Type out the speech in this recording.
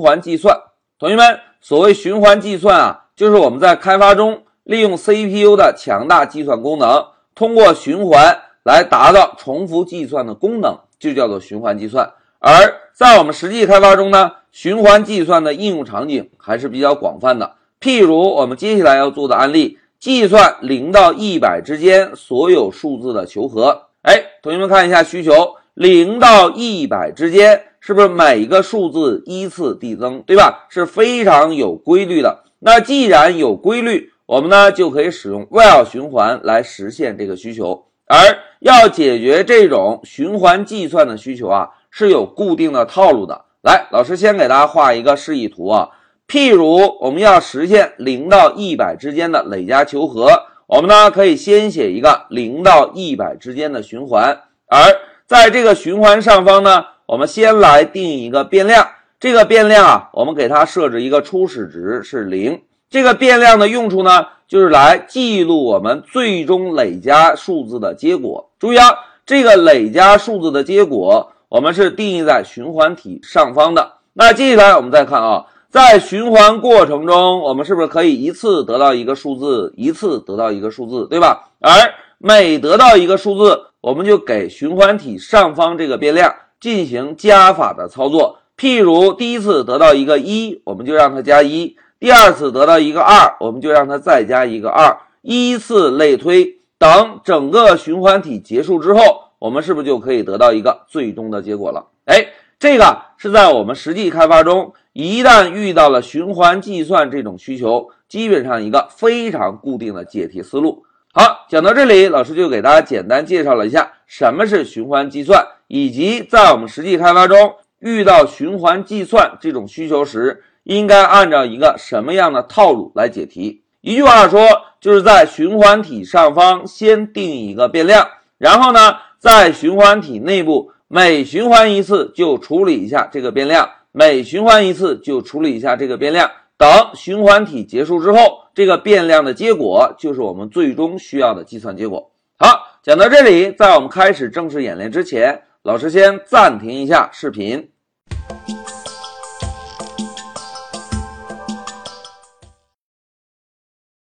循环计算。同学们，所谓循环计算啊，就是我们在开发中利用 CPU 的强大计算功能，通过循环来达到重复计算的功能，就叫做循环计算。而在我们实际开发中呢，循环计算的应用场景还是比较广泛的。譬如我们接下来要做的案例，计算零到一百之间所有数字的求和。哎，同学们看一下需求，零到一百之间。是不是每一个数字依次递增，对吧？是非常有规律的。那既然有规律，我们呢就可以使用 while 循环来实现这个需求。而要解决这种循环计算的需求啊，是有固定的套路的。来，老师先给大家画一个示意图啊。譬如我们要实现零到一百之间的累加求和，我们呢可以先写一个零到一百之间的循环，而在这个循环上方呢。我们先来定一个变量，这个变量啊，我们给它设置一个初始值是零。这个变量的用处呢，就是来记录我们最终累加数字的结果。注意啊，这个累加数字的结果，我们是定义在循环体上方的。那接下来我们再看啊，在循环过程中，我们是不是可以一次得到一个数字，一次得到一个数字，对吧？而每得到一个数字，我们就给循环体上方这个变量。进行加法的操作，譬如第一次得到一个一，我们就让它加一；第二次得到一个二，我们就让它再加一个二，依次类推。等整个循环体结束之后，我们是不是就可以得到一个最终的结果了？哎，这个是在我们实际开发中，一旦遇到了循环计算这种需求，基本上一个非常固定的解题思路。好，讲到这里，老师就给大家简单介绍了一下什么是循环计算。以及在我们实际开发中遇到循环计算这种需求时，应该按照一个什么样的套路来解题？一句话说，就是在循环体上方先定一个变量，然后呢，在循环体内部每循环一次就处理一下这个变量，每循环一次就处理一下这个变量。等循环体结束之后，这个变量的结果就是我们最终需要的计算结果。好，讲到这里，在我们开始正式演练之前。老师先暂停一下视频。